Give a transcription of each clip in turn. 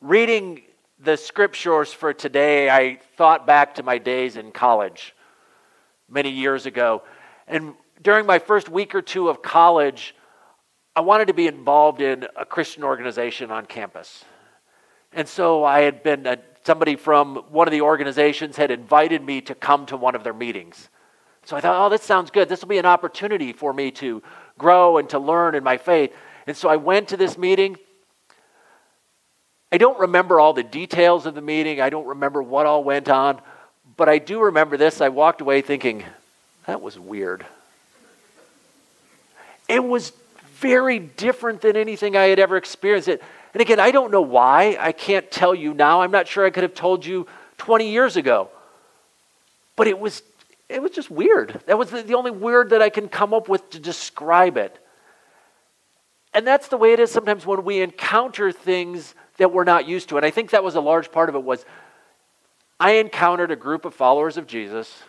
reading the scriptures for today, I thought back to my days in college many years ago. And during my first week or two of college, I wanted to be involved in a Christian organization on campus. And so I had been, a, somebody from one of the organizations had invited me to come to one of their meetings. So I thought, oh, this sounds good. This will be an opportunity for me to grow and to learn in my faith. And so I went to this meeting. I don't remember all the details of the meeting, I don't remember what all went on, but I do remember this. I walked away thinking, that was weird. It was very different than anything I had ever experienced. It, and again, I don't know why. I can't tell you now. I'm not sure I could have told you 20 years ago. But it was, it was just weird. That was the, the only word that I can come up with to describe it. And that's the way it is sometimes when we encounter things that we're not used to. And I think that was a large part of it was I encountered a group of followers of Jesus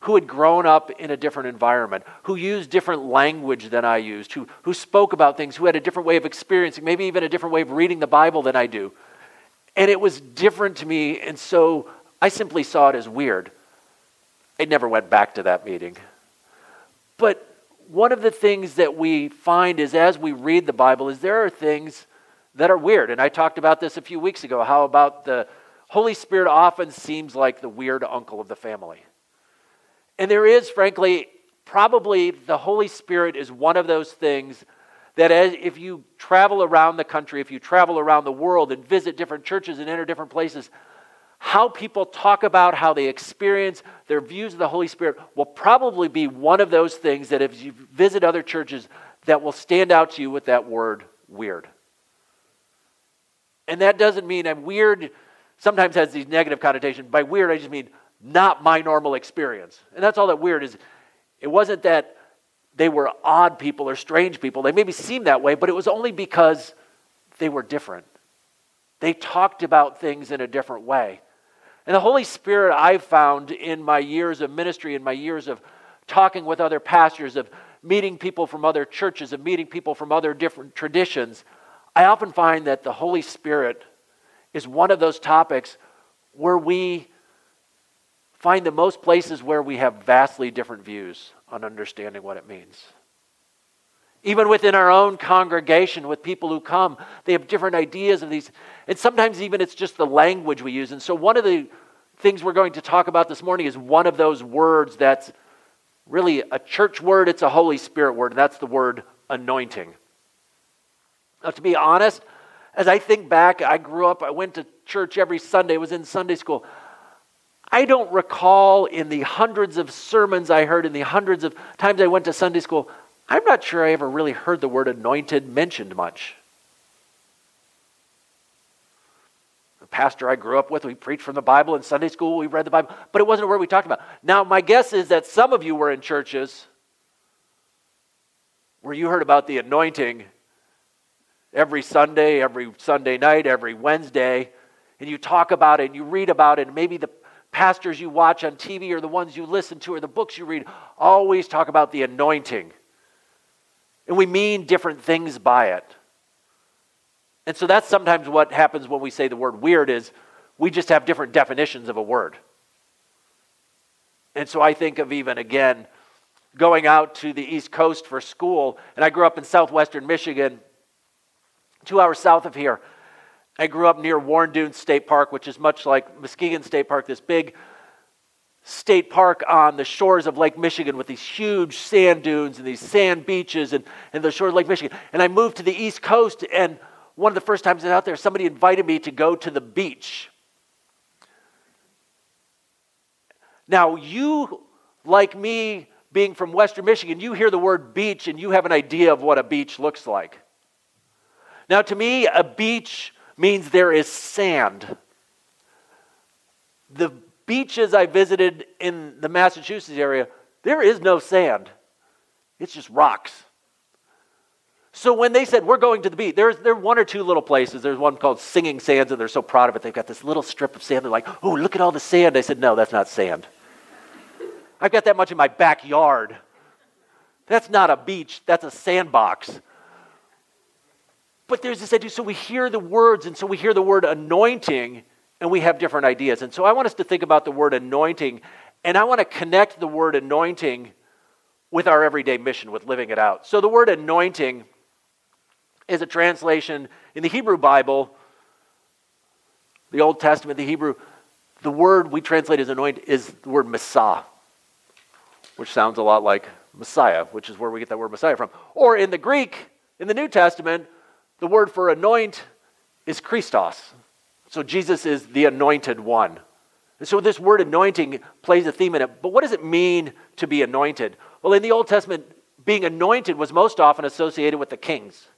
who had grown up in a different environment, who used different language than I used, who, who spoke about things, who had a different way of experiencing, maybe even a different way of reading the Bible than I do. And it was different to me, and so I simply saw it as weird. I never went back to that meeting. But one of the things that we find is as we read the Bible is there are things that are weird. And I talked about this a few weeks ago. How about the Holy Spirit often seems like the weird uncle of the family. And there is, frankly, probably the Holy Spirit is one of those things that as, if you travel around the country, if you travel around the world and visit different churches and enter different places, how people talk about how they experience their views of the Holy Spirit will probably be one of those things that if you visit other churches that will stand out to you with that word weird. And that doesn't mean I'm weird sometimes has these negative connotations. By weird, I just mean not my normal experience. And that's all that weird is. It wasn't that they were odd people or strange people. They maybe seemed that way, but it was only because they were different. They talked about things in a different way. And the Holy Spirit I've found in my years of ministry, in my years of talking with other pastors, of meeting people from other churches, of meeting people from other different traditions, I often find that the Holy Spirit is one of those topics where we find the most places where we have vastly different views on understanding what it means. Even within our own congregation, with people who come, they have different ideas of these. And sometimes even it's just the language we use. And so, one of the things we're going to talk about this morning is one of those words that's really a church word, it's a Holy Spirit word, and that's the word anointing. Now, to be honest, as I think back, I grew up, I went to church every Sunday, was in Sunday school. I don't recall in the hundreds of sermons I heard, in the hundreds of times I went to Sunday school, I'm not sure I ever really heard the word anointed mentioned much. The pastor I grew up with, we preached from the Bible in Sunday school, we read the Bible, but it wasn't a word we talked about. Now, my guess is that some of you were in churches where you heard about the anointing every Sunday, every Sunday night, every Wednesday, and you talk about it and you read about it, and maybe the pastors you watch on TV or the ones you listen to or the books you read always talk about the anointing. And we mean different things by it. And so that's sometimes what happens when we say the word weird is we just have different definitions of a word. And so I think of even again going out to the East Coast for school, and I grew up in southwestern Michigan two hours south of here. I grew up near Warren Dunes State Park, which is much like Muskegon State Park, this big state park on the shores of Lake Michigan with these huge sand dunes and these sand beaches and, and the shores of Lake Michigan. And I moved to the East Coast, and one of the first times I was out there, somebody invited me to go to the beach. Now, you, like me, being from Western Michigan, you hear the word beach and you have an idea of what a beach looks like. Now, to me, a beach means there is sand. The beaches I visited in the Massachusetts area, there is no sand, it's just rocks. So when they said we're going to the beach, there's there are one or two little places. There's one called Singing Sands, and they're so proud of it. They've got this little strip of sand. They're like, "Oh, look at all the sand." I said, "No, that's not sand. I've got that much in my backyard. That's not a beach. That's a sandbox." But there's this idea, so we hear the words, and so we hear the word anointing, and we have different ideas. And so I want us to think about the word anointing, and I want to connect the word anointing with our everyday mission, with living it out. So the word anointing is a translation in the Hebrew Bible, the Old Testament, the Hebrew. The word we translate as anoint is the word Messiah, which sounds a lot like Messiah, which is where we get that word Messiah from. Or in the Greek, in the New Testament, the word for anoint is Christos. So Jesus is the anointed one. And so this word anointing plays a theme in it. But what does it mean to be anointed? Well, in the Old Testament, being anointed was most often associated with the kings.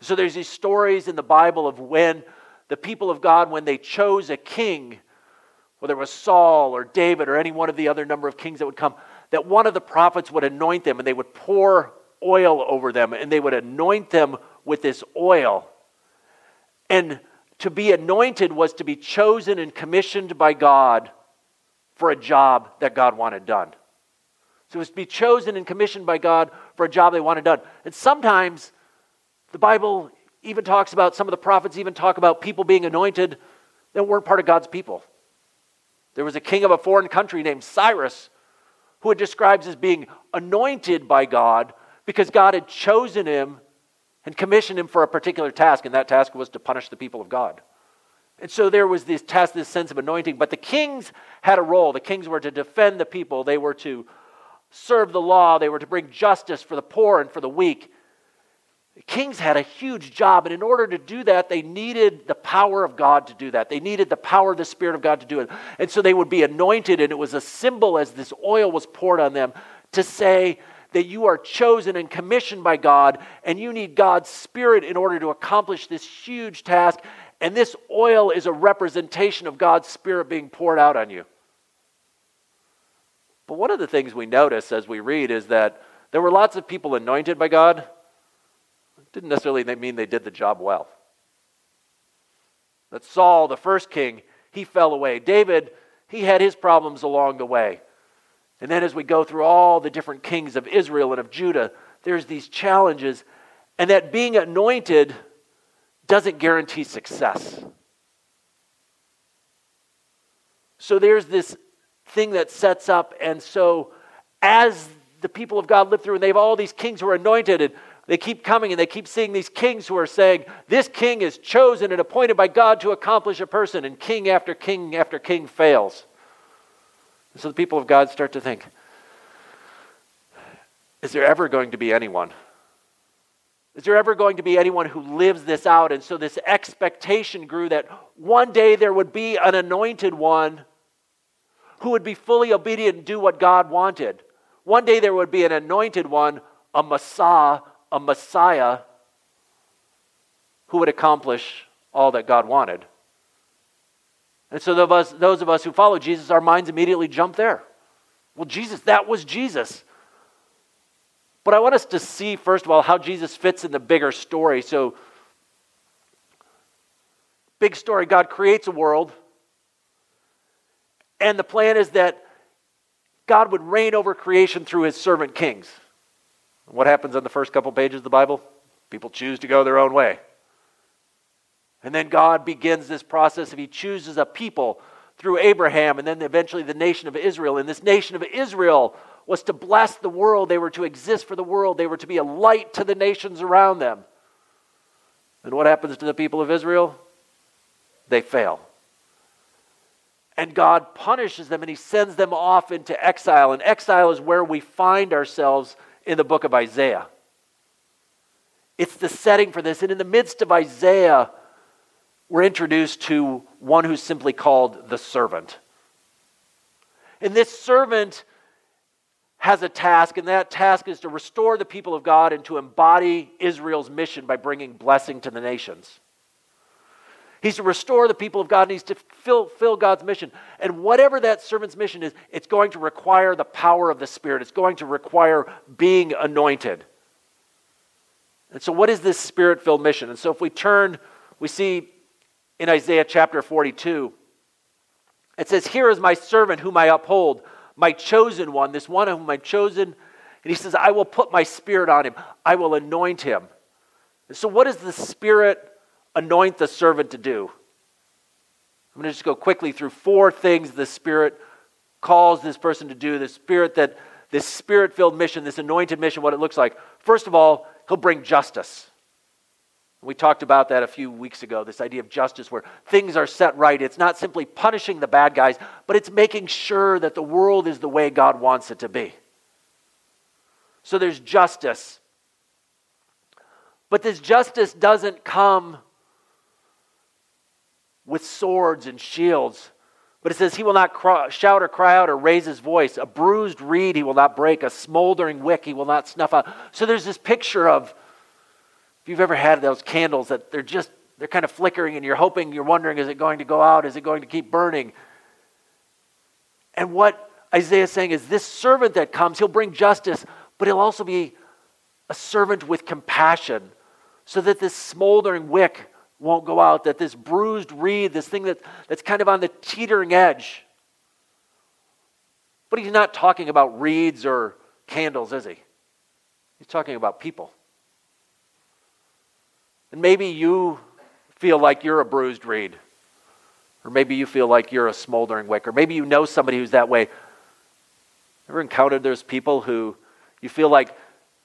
So there's these stories in the Bible of when the people of God, when they chose a king, whether it was Saul or David or any one of the other number of kings that would come, that one of the prophets would anoint them and they would pour oil over them and they would anoint them with this oil. And to be anointed was to be chosen and commissioned by God for a job that God wanted done. So it was to be chosen and commissioned by God for a job they wanted done. And sometimes the Bible even talks about, some of the prophets even talk about people being anointed that weren't part of God's people. There was a king of a foreign country named Cyrus who it describes as being anointed by God because God had chosen him and commissioned him for a particular task, and that task was to punish the people of God. And so there was this this sense of anointing. But the kings had a role. The kings were to defend the people, they were to serve the law, they were to bring justice for the poor and for the weak. The kings had a huge job, and in order to do that, they needed the power of God to do that. They needed the power of the Spirit of God to do it. And so they would be anointed, and it was a symbol as this oil was poured on them to say that you are chosen and commissioned by God, and you need God's Spirit in order to accomplish this huge task. And this oil is a representation of God's Spirit being poured out on you. But one of the things we notice as we read is that there were lots of people anointed by God didn't necessarily mean they did the job well. That Saul, the first king, he fell away. David, he had his problems along the way. And then as we go through all the different kings of Israel and of Judah, there's these challenges. And that being anointed doesn't guarantee success. So there's this thing that sets up. And so as the people of God live through, and they have all these kings who are anointed, and they keep coming and they keep seeing these kings who are saying, This king is chosen and appointed by God to accomplish a person, and king after king after king fails. And so the people of God start to think, Is there ever going to be anyone? Is there ever going to be anyone who lives this out? And so this expectation grew that one day there would be an anointed one who would be fully obedient and do what God wanted. One day there would be an anointed one, a Messiah, a Messiah who would accomplish all that God wanted. And so those, of us who follow Jesus, our minds immediately jump there. Well, Jesus, that was Jesus. But I want us to see, first of all, how Jesus fits in the bigger story. So, big story God creates a world, and the plan is that God would reign over creation through his servant kings. What happens on the first couple pages of the Bible? People choose to go their own way. And then God begins this process of He chooses a people through Abraham and then eventually the nation of Israel. And this nation of Israel was to bless the world, they were to exist for the world, they were to be a light to the nations around them. And what happens to the people of Israel? They fail. And God punishes them and He sends them off into exile. And exile is where we find ourselves in the book of Isaiah. It's the setting for this. And in the midst of Isaiah, we're introduced to one who's simply called the servant. And this servant has a task, and that task is to restore the people of God and to embody Israel's mission by bringing blessing to the nations. He's to restore the people of God and he's to fill, fill God's mission. And whatever that servant's mission is, it's going to require the power of the Spirit. It's going to require being anointed. And so, what is this spirit filled mission? And so, if we turn, we see in Isaiah chapter 42, it says, Here is my servant whom I uphold, my chosen one, this one whom I've chosen. And he says, I will put my spirit on him, I will anoint him. So, what does the Spirit anoint the servant to do? I'm going to just go quickly through four things the Spirit calls this person to do. The Spirit that this spirit filled mission, this anointed mission, what it looks like. First of all, he'll bring justice. We talked about that a few weeks ago this idea of justice where things are set right. It's not simply punishing the bad guys, but it's making sure that the world is the way God wants it to be. So there's justice. But this justice doesn't come with swords and shields. But it says, He will not cry, shout or cry out or raise his voice. A bruised reed he will not break. A smoldering wick he will not snuff out. So there's this picture of, if you've ever had those candles that they're just, they're kind of flickering and you're hoping, you're wondering, is it going to go out? Is it going to keep burning? And what Isaiah is saying is this servant that comes, he'll bring justice, but he'll also be a servant with compassion so that this smoldering wick won't go out, that this bruised reed, this thing that, that's kind of on the teetering edge. But he's not talking about reeds or candles, is he? He's talking about people. And maybe you feel like you're a bruised reed. Or maybe you feel like you're a smoldering wick. Or maybe you know somebody who's that way. Ever encountered those people who you feel like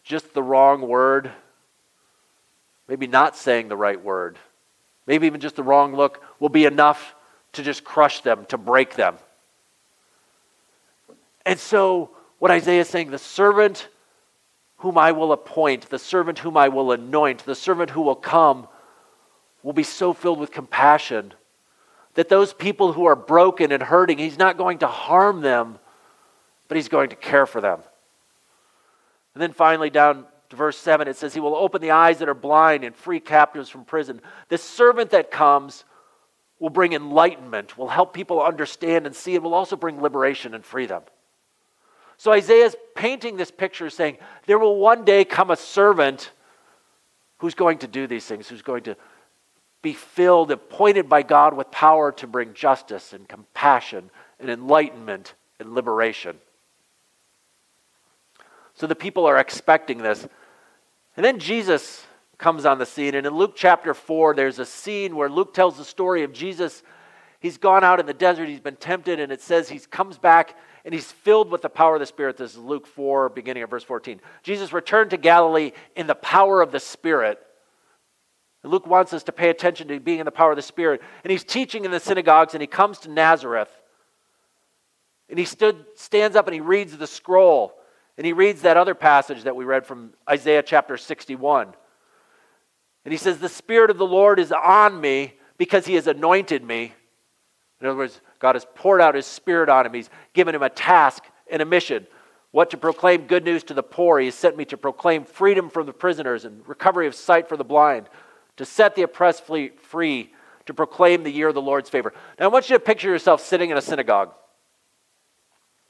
just the wrong word, maybe not saying the right word, maybe even just the wrong look, will be enough to just crush them, to break them. And so, what Isaiah is saying, the servant whom I will appoint, the servant whom I will anoint, the servant who will come, will be so filled with compassion that those people who are broken and hurting, he's not going to harm them, but he's going to care for them. And then finally, down to verse 7, it says, He will open the eyes that are blind and free captives from prison. The servant that comes will bring enlightenment, will help people understand and see, and will also bring liberation and freedom. So Isaiah is painting this picture saying, There will one day come a servant who's going to do these things, who's going to be filled, appointed by God with power to bring justice and compassion and enlightenment and liberation. So the people are expecting this. And then Jesus comes on the scene. And in Luke chapter 4, there's a scene where Luke tells the story of Jesus. He's gone out in the desert, he's been tempted, and it says he comes back and he's filled with the power of the Spirit. This is Luke 4, beginning of verse 14. Jesus returned to Galilee in the power of the Spirit. Luke wants us to pay attention to being in the power of the Spirit. And he's teaching in the synagogues, and he comes to Nazareth. And he stood, stands up and he reads the scroll. And he reads that other passage that we read from Isaiah chapter 61. And he says, The Spirit of the Lord is on me because he has anointed me. In other words, God has poured out his Spirit on him. He's given him a task and a mission. What to proclaim good news to the poor. He has sent me to proclaim freedom from the prisoners and recovery of sight for the blind, to set the oppressed free, to proclaim the year of the Lord's favor. Now, I want you to picture yourself sitting in a synagogue.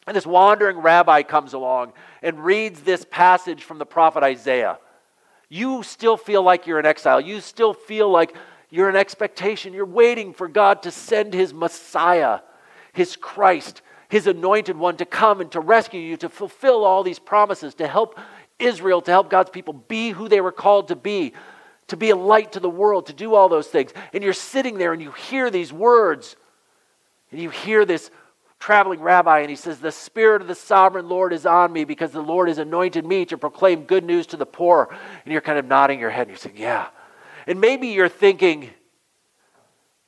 And this wandering rabbi comes along and reads this passage from the prophet Isaiah. You still feel like you're in exile. You still feel like you're in expectation. You're waiting for God to send his Messiah, his Christ, his anointed one to come and to rescue you, to fulfill all these promises, to help Israel, to help God's people be who they were called to be, to be a light to the world, to do all those things. And you're sitting there and you hear these words, and you hear this traveling rabbi, and he says, The Spirit of the sovereign Lord is on me because the Lord has anointed me to proclaim good news to the poor. And you're kind of nodding your head and you're saying, Yeah. And maybe you're thinking,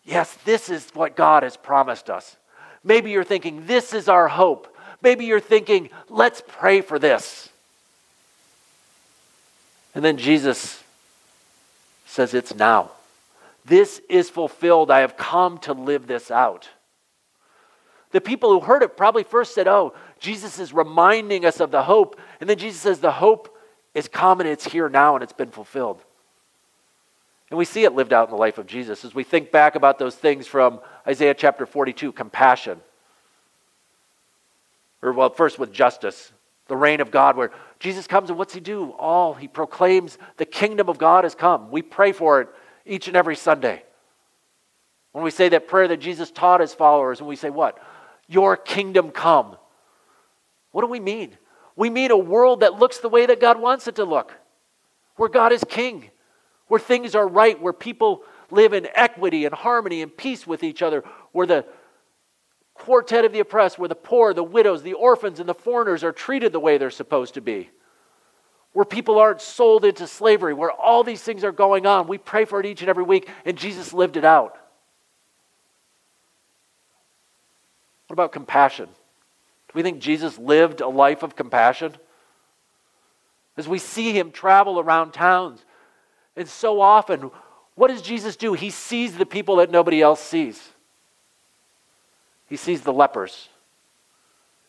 Yes, this is what God has promised us. Maybe you're thinking, This is our hope. Maybe you're thinking, Let's pray for this. And then Jesus says, It's now. This is fulfilled. I have come to live this out. The people who heard it probably first said, Oh, Jesus is reminding us of the hope. And then Jesus says, The hope is common, it's here now, and it's been fulfilled. And we see it lived out in the life of Jesus as we think back about those things from Isaiah chapter 42 compassion. Or, well, first with justice, the reign of God, where Jesus comes and what's he do? All he proclaims the kingdom of God has come. We pray for it each and every Sunday. When we say that prayer that Jesus taught his followers, and we say, What? Your kingdom come. What do we mean? We mean a world that looks the way that God wants it to look, where God is king, where things are right, where people live in equity and harmony and peace with each other, where the quartet of the oppressed, where the poor, the widows, the orphans, and the foreigners are treated the way they're supposed to be, where people aren't sold into slavery, where all these things are going on. We pray for it each and every week, and Jesus lived it out. What about compassion? Do we think Jesus lived a life of compassion? As we see him travel around towns, and so often, what does Jesus do? He sees the people that nobody else sees. He sees the lepers.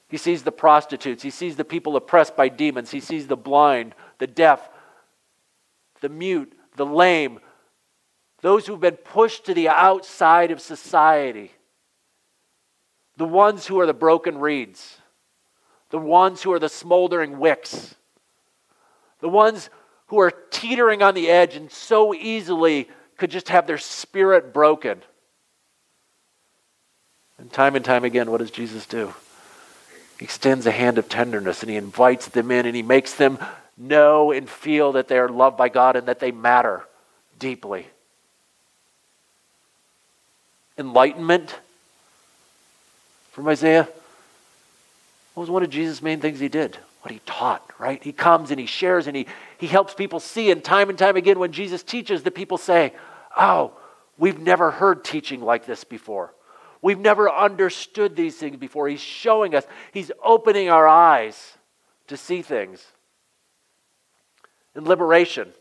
He sees the prostitutes. He sees the people oppressed by demons. He sees the blind, the deaf, the mute, the lame, those who've been pushed to the outside of society, the ones who are the broken reeds, the ones who are the smoldering wicks, the ones who are teetering on the edge and so easily could just have their spirit broken. And time and time again, what does Jesus do? He extends a hand of tenderness and he invites them in and he makes them know and feel that they are loved by God and that they matter deeply. Enlightenment from Isaiah. What was one of Jesus' main things he did? What he taught, right? He comes and he shares and he, he helps people see. And time and time again, when Jesus teaches, the people say, Oh, we've never heard teaching like this before. We've never understood these things before. He's showing us, He's opening our eyes to see things. In liberation,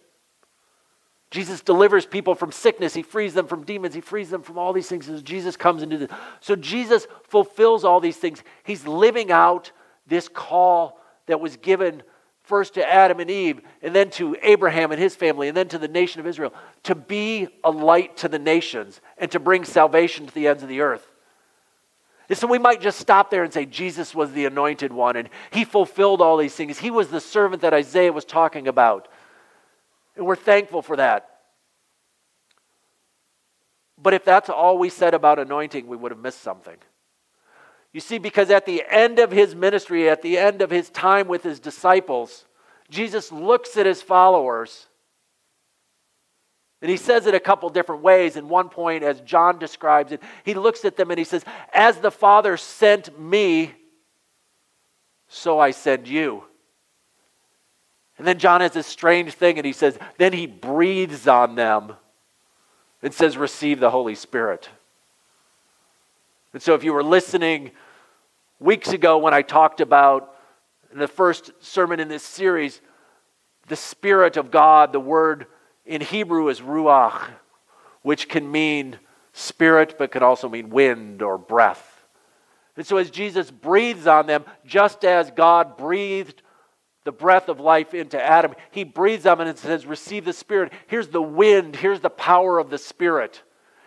Jesus delivers people from sickness. He frees them from demons. He frees them from all these things as Jesus comes into this. So Jesus fulfills all these things. He's living out this call that was given first to Adam and Eve, and then to Abraham and his family, and then to the nation of Israel, to be a light to the nations and to bring salvation to the ends of the earth. And so we might just stop there and say Jesus was the anointed one and he fulfilled all these things. He was the servant that Isaiah was talking about. And we're thankful for that. But if that's all we said about anointing, we would have missed something. You see, because at the end of his ministry, at the end of his time with his disciples, Jesus looks at his followers and he says it a couple different ways. In one point, as John describes it, he looks at them and he says, As the Father sent me, so I send you. And then John has this strange thing and he says, Then he breathes on them and says, Receive the Holy Spirit. And so, if you were listening weeks ago when I talked about in the first sermon in this series, the Spirit of God, the word in Hebrew is ruach, which can mean spirit, but can also mean wind or breath. And so, as Jesus breathes on them, just as God breathed the breath of life into Adam, he breathes on them and says, Receive the Spirit. Here's the wind, here's the power of the Spirit.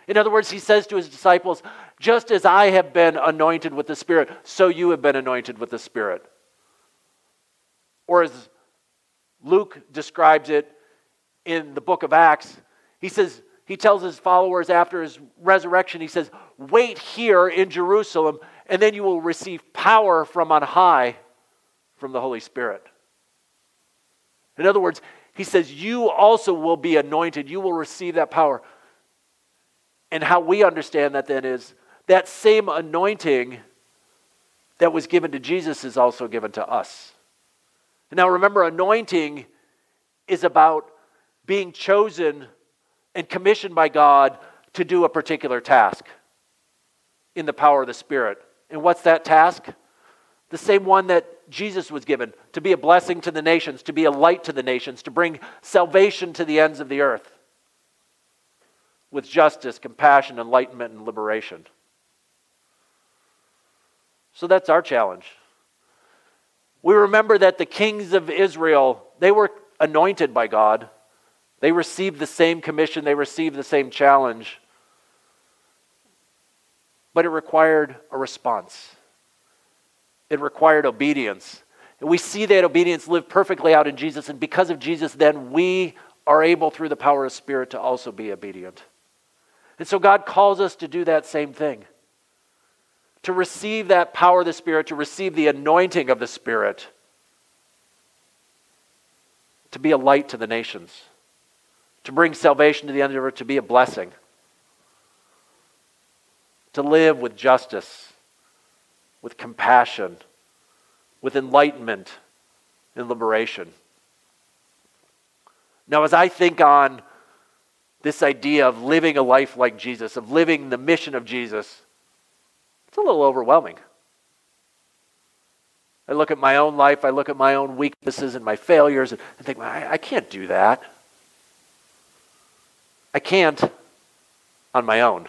In other words, he says to his disciples, Just as I have been anointed with the Spirit, so you have been anointed with the Spirit. Or as Luke describes it in the book of Acts, he says, he tells his followers after his resurrection, he says, Wait here in Jerusalem, and then you will receive power from on high from the Holy Spirit. In other words, he says, You also will be anointed. You will receive that power. And how we understand that then is that same anointing that was given to Jesus is also given to us. Now remember, anointing is about being chosen and commissioned by God to do a particular task in the power of the Spirit. And what's that task? The same one that Jesus was given to be a blessing to the nations, to be a light to the nations, to bring salvation to the ends of the earth with justice, compassion, enlightenment, and liberation. So that's our challenge. We remember that the kings of Israel, they were anointed by God. They received the same commission, they received the same challenge. But it required a response. It required obedience. And we see that obedience lived perfectly out in Jesus. And because of Jesus, then we are able, through the power of Spirit, to also be obedient. And so God calls us to do that same thing to receive that power of the Spirit, to receive the anointing of the Spirit, to be a light to the nations to bring salvation to the end of the earth, to be a blessing, to live with justice, with compassion, with enlightenment and liberation. Now, as I think on this idea of living a life like Jesus, of living the mission of Jesus, it's a little overwhelming. I look at my own life, I look at my own weaknesses and my failures, and I think, I, I can't do that. I can't on my own.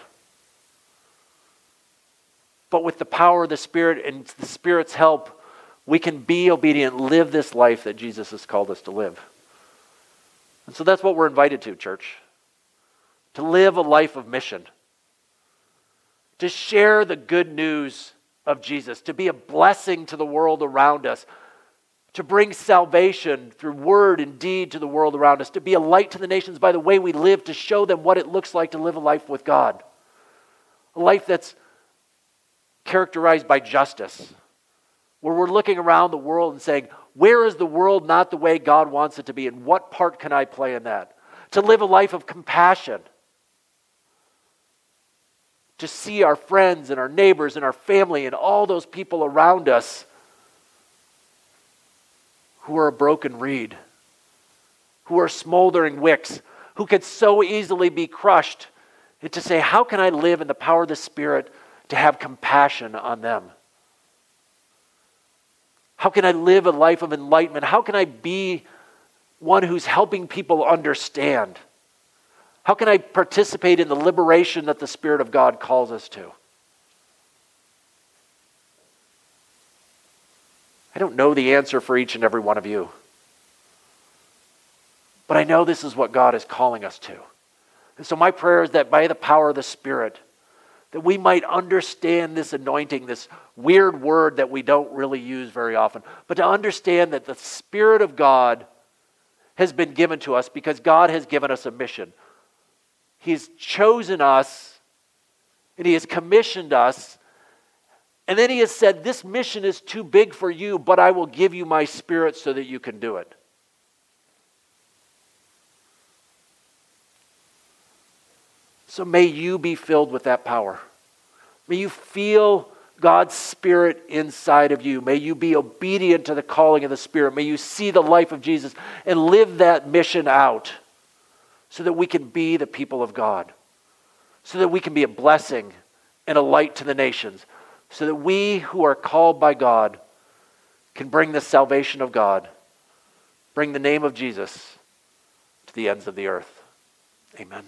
But with the power of the Spirit and the Spirit's help, we can be obedient, live this life that Jesus has called us to live. And so that's what we're invited to, church. To live a life of mission. To share the good news of Jesus, to be a blessing to the world around us, to bring salvation through word and deed to the world around us, to be a light to the nations by the way we live, to show them what it looks like to live a life with God. A life that's characterized by justice, where we're looking around the world and saying, where is the world not the way God wants it to be, and what part can I play in that? To live a life of compassion to see our friends and our neighbors and our family and all those people around us who are a broken reed, who are smoldering wicks, who could so easily be crushed, and to say, How can I live in the power of the Spirit to have compassion on them? How can I live a life of enlightenment? How can I be one who's helping people understand? How can I participate in the liberation that the Spirit of God calls us to? I don't know the answer for each and every one of you. But I know this is what God is calling us to. And so my prayer is that by the power of the Spirit, that we might understand this anointing, this weird word that we don't really use very often, but to understand that the Spirit of God has been given to us because God has given us a mission. He's chosen us and He has commissioned us. And then He has said, This mission is too big for you, but I will give you my spirit so that you can do it. So may you be filled with that power. May you feel God's Spirit inside of you. May you be obedient to the calling of the Spirit. May you see the life of Jesus and live that mission out so that we can be the people of God, so that we can be a blessing and a light to the nations, so that we who are called by God can bring the salvation of God, bring the name of Jesus to the ends of the earth. Amen.